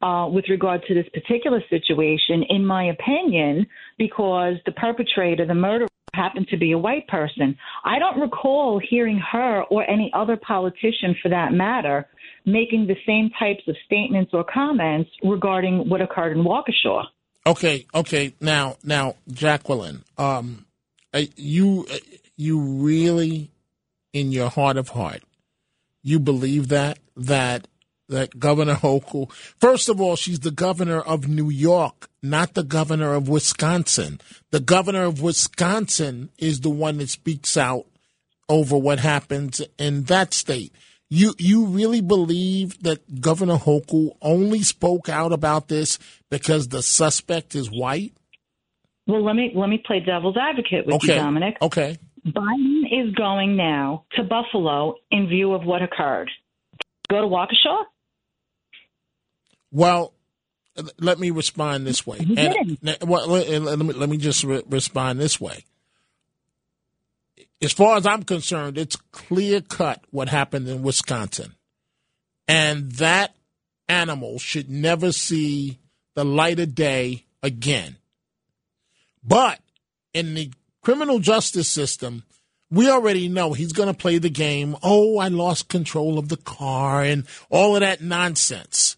Speaker 16: uh, with regard to this particular situation, in my opinion, because the perpetrator, the murderer, happened to be a white person. I don't recall hearing her or any other politician, for that matter, making the same types of statements or comments regarding what occurred in Waukesha.
Speaker 2: Okay, okay. Now, now, Jacqueline, um, uh, you, uh, you really, in your heart of heart, you believe that that that Governor Hochul. First of all, she's the governor of New York, not the governor of Wisconsin. The governor of Wisconsin is the one that speaks out over what happens in that state. You you really believe that Governor Hochul only spoke out about this because the suspect is white?
Speaker 16: Well, let me let me play devil's advocate with
Speaker 2: Okay.
Speaker 16: you, Dominic.
Speaker 2: Okay.
Speaker 16: Biden is going now to Buffalo in view of what occurred. Go to Waukesha?
Speaker 2: Well, let me respond this way. And- well, let, me, let me just re- respond this way. As far as I'm concerned, it's clear cut what happened in Wisconsin. And that animal should never see the light of day again. But in the criminal justice system, we already know he's going to play the game. Oh, I lost control of the car and all of that nonsense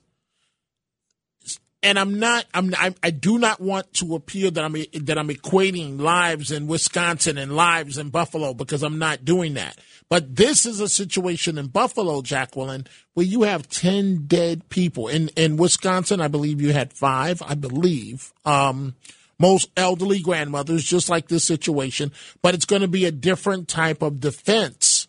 Speaker 2: and I'm not. I'm. I, I do not want to appear that I'm that I'm equating lives in Wisconsin and lives in Buffalo because I'm not doing that. But this is a situation in Buffalo, Jacqueline, where you have ten dead people. In in Wisconsin, I believe you had five. I believe. Um, most elderly grandmothers, just like this situation, but it's going to be a different type of defense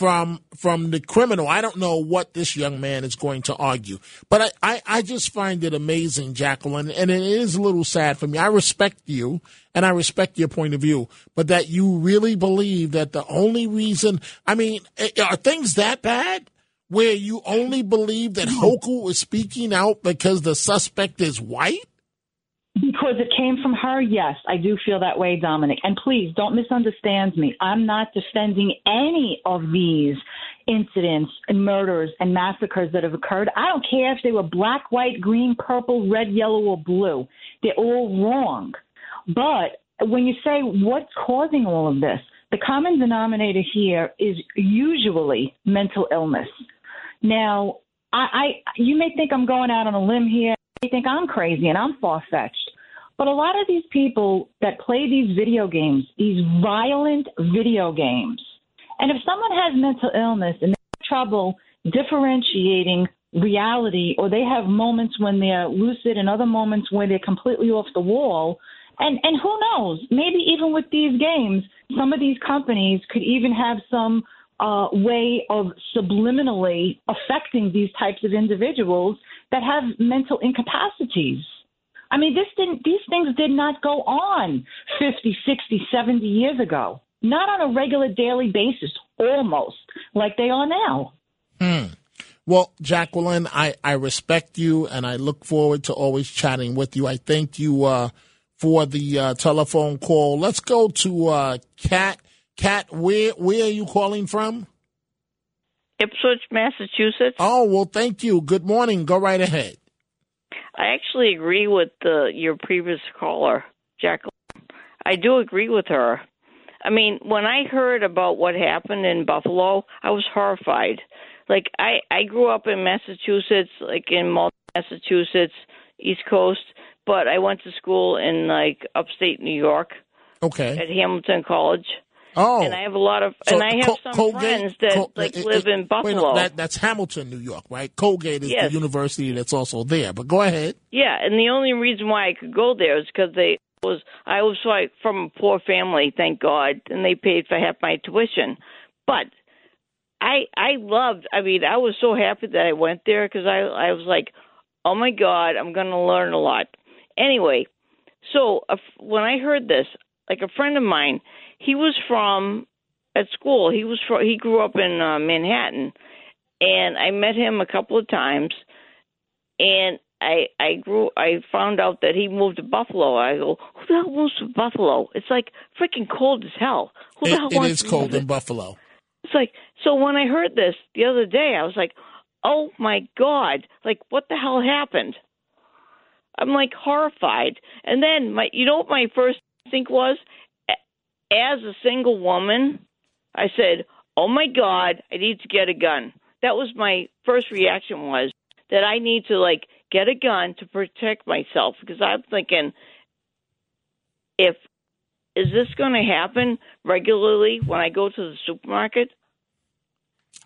Speaker 2: from from the criminal. I don't know what this young man is going to argue, but I, I, I just find it amazing, Jacqueline, and it is a little sad for me. I respect you and I respect your point of view, but that you really believe that the only reason, I mean, are things that bad? Where you only believe that Hochul is speaking out because the suspect is white?
Speaker 16: Because it came from her, yes, I do feel that way, Dominic. And please don't misunderstand me. I'm not defending any of these incidents and murders and massacres that have occurred. I don't care if they were black, white, green, purple, red, yellow, or blue. They're all wrong. But when you say what's causing all of this, the common denominator here is usually mental illness. Now, I, I you may think I'm going out on a limb here. You think I'm crazy and I'm far fetched. But a lot of these people that play these video games, these violent video games, and if someone has mental illness and they have trouble differentiating reality, or they have moments when they're lucid and other moments where they're completely off the wall, and and who knows, maybe even with these games, some of these companies could even have some uh, way of subliminally affecting these types of individuals that have mental incapacities. I mean, this didn't, these things did not go on 50, 60, 70 years ago. Not on a regular daily basis, almost like they are now.
Speaker 2: Hmm. Well, Jacqueline, I, I respect you and I look forward to always chatting with you. I thank you uh, for the uh, telephone call. Let's go to uh, Kat. Where where are you calling from?
Speaker 18: Ipswich, Massachusetts.
Speaker 2: Oh, well, thank you. Good morning. Go right ahead.
Speaker 18: I actually agree with the, your previous caller, Jacqueline. I do agree with her. I mean, when I heard about what happened in Buffalo, I was horrified. Like I I grew up in Massachusetts, like in Massachusetts, East Coast, but I went to school in like upstate New York.
Speaker 2: Okay.
Speaker 18: At Hamilton College.
Speaker 2: Oh.
Speaker 18: And I have a lot of
Speaker 2: So
Speaker 18: and I have
Speaker 2: Col-
Speaker 18: some
Speaker 2: Colgate-
Speaker 18: friends that
Speaker 2: Col-
Speaker 18: like
Speaker 2: it-
Speaker 18: live
Speaker 2: it-
Speaker 18: in Buffalo.
Speaker 2: no, that, that's Hamilton, New York, right? Colgate is
Speaker 18: Yes.
Speaker 2: the university that's also there. But go ahead.
Speaker 18: Yeah, and the only reason why I could go there is because they was I was like from a poor family, thank God, and they paid for half my tuition. But I I loved. I mean, I was so happy that I went there because I I was like, oh my God, I'm going to learn a lot. Anyway, so uh, when I heard this, like a friend of mine, he was from at school. He was from he grew up in uh, Manhattan, and I met him a couple of times and I I grew I found out that he moved to Buffalo. I go, who the hell moves to Buffalo? It's like freaking cold as hell. Who the
Speaker 2: It-
Speaker 18: hell
Speaker 2: it
Speaker 18: wants
Speaker 2: is
Speaker 18: to
Speaker 2: cold in Buffalo.
Speaker 18: It's like so when I heard this the other day, I was like, oh my god, like what the hell happened? I'm like horrified. And then my you know what my first think was as a single woman, I said, "Oh my god, I need to get a gun." That was my first reaction was that I need to like get a gun to protect myself because I'm thinking if is this going to happen regularly when I go to the supermarket?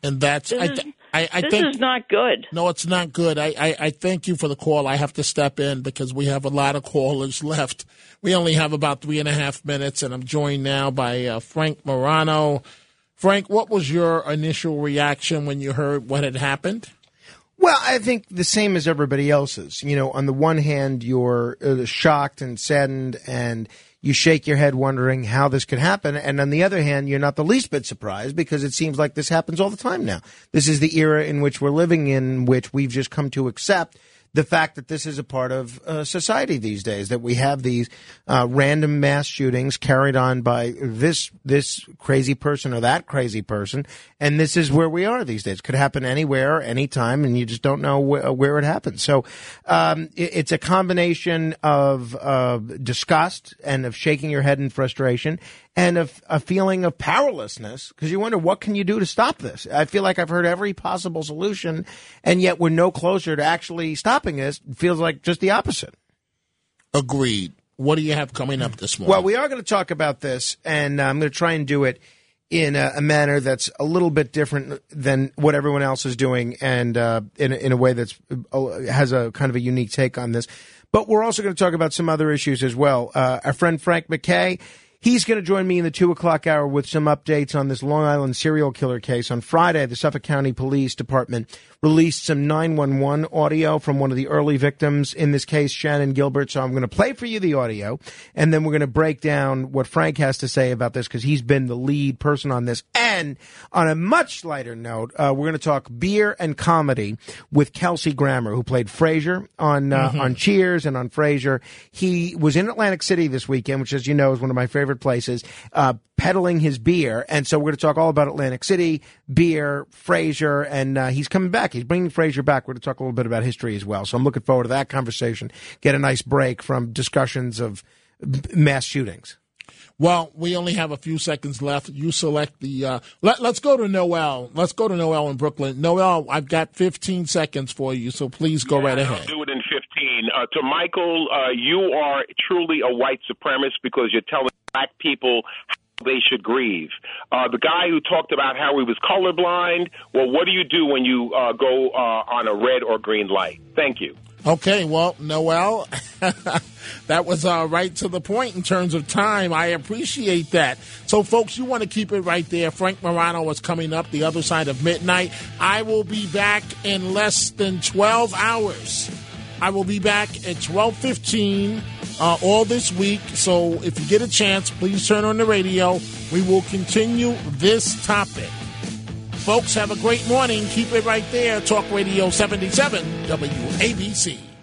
Speaker 2: And that's I, th- I, I
Speaker 18: this
Speaker 2: think
Speaker 18: is not good.
Speaker 2: No, it's not good. I, I, I thank you for the call. I have to step in because we have a lot of callers <laughs> left. We only have about three and a half minutes, and I'm joined now by uh, Frank Morano. Frank, what was your initial reaction when you heard what had happened?
Speaker 19: Well, I think the same as everybody else's. You know, on the one hand, you're uh, shocked and saddened and you shake your head wondering how this could happen. And on the other hand, you're not the least bit surprised because it seems like this happens all the time now. This is the era in which we're living in, which we've just come to accept the fact that this is a part of uh, society these days, that we have these uh, random mass shootings carried on by this this crazy person or that crazy person, and this is where we are these days. Could happen anywhere, anytime, and you just don't know wh- where it happens. So um, it, it's a combination of uh, disgust and of shaking your head in frustration, and of a feeling of powerlessness because you wonder what can you do to stop this. I feel like I've heard every possible solution, and yet we're no closer to actually stopping this. It feels like just the opposite.
Speaker 2: Agreed. What do you have coming up this morning?
Speaker 19: Well, we are going to talk about this, and I'm going to try and do it in a, a manner that's a little bit different than what everyone else is doing, and uh, in, a- in a way that's uh, has a kind of a unique take on this. But we're also going to talk about some other issues as well. Uh, our friend Frank McKay. He's going to join me in the two o'clock hour with some updates on this Long Island serial killer case. On Friday, the Suffolk County Police Department released some 911 audio from one of the early victims in this case, Shannan Gilbert. So I'm going to play for you the audio, and then we're going to break down what Frank has to say about this because he's been the lead person on this. And on a much lighter note, uh, we're going to talk beer and comedy with Kelsey Grammer, who played Frasier on uh,
Speaker 2: Mhm.
Speaker 19: on Cheers and on Frasier. He was in Atlantic City this weekend, which, as you know, is one of my favorite places, uh, peddling his beer. And so we're going to talk all about Atlantic City, beer, Frasier, and uh, he's coming back. He's bringing Frasier back. We're going to talk a little bit about history as well. So I'm looking forward to that conversation. Get a nice break from discussions of mass shootings.
Speaker 2: Well, we only have a few seconds left. You select the. Uh, let, let's go to Noel. Let's go to Noel in Brooklyn. Noel, I've got 15 seconds for you, so please go right
Speaker 20: I'll
Speaker 2: ahead.
Speaker 20: 15. Uh, to Michael, uh, you are truly a white supremacist because you're telling black people how they should grieve. Uh, the guy who talked about how he was colorblind, well, what do you do when you uh, go uh, on a red or green light? Thank you.
Speaker 2: Okay, well, Noel, <laughs> that was uh, right to the point in terms of time. I appreciate that. So, folks, you want to keep it right there. Frank Morano is coming up the other side of midnight. I will be back in less than 12 hours. I will be back at 12:15 uh, all this week. So, if you get a chance, please turn on the radio. We will continue this topic. Folks, have a great morning. Keep it right there. Talk Radio 77 WABC.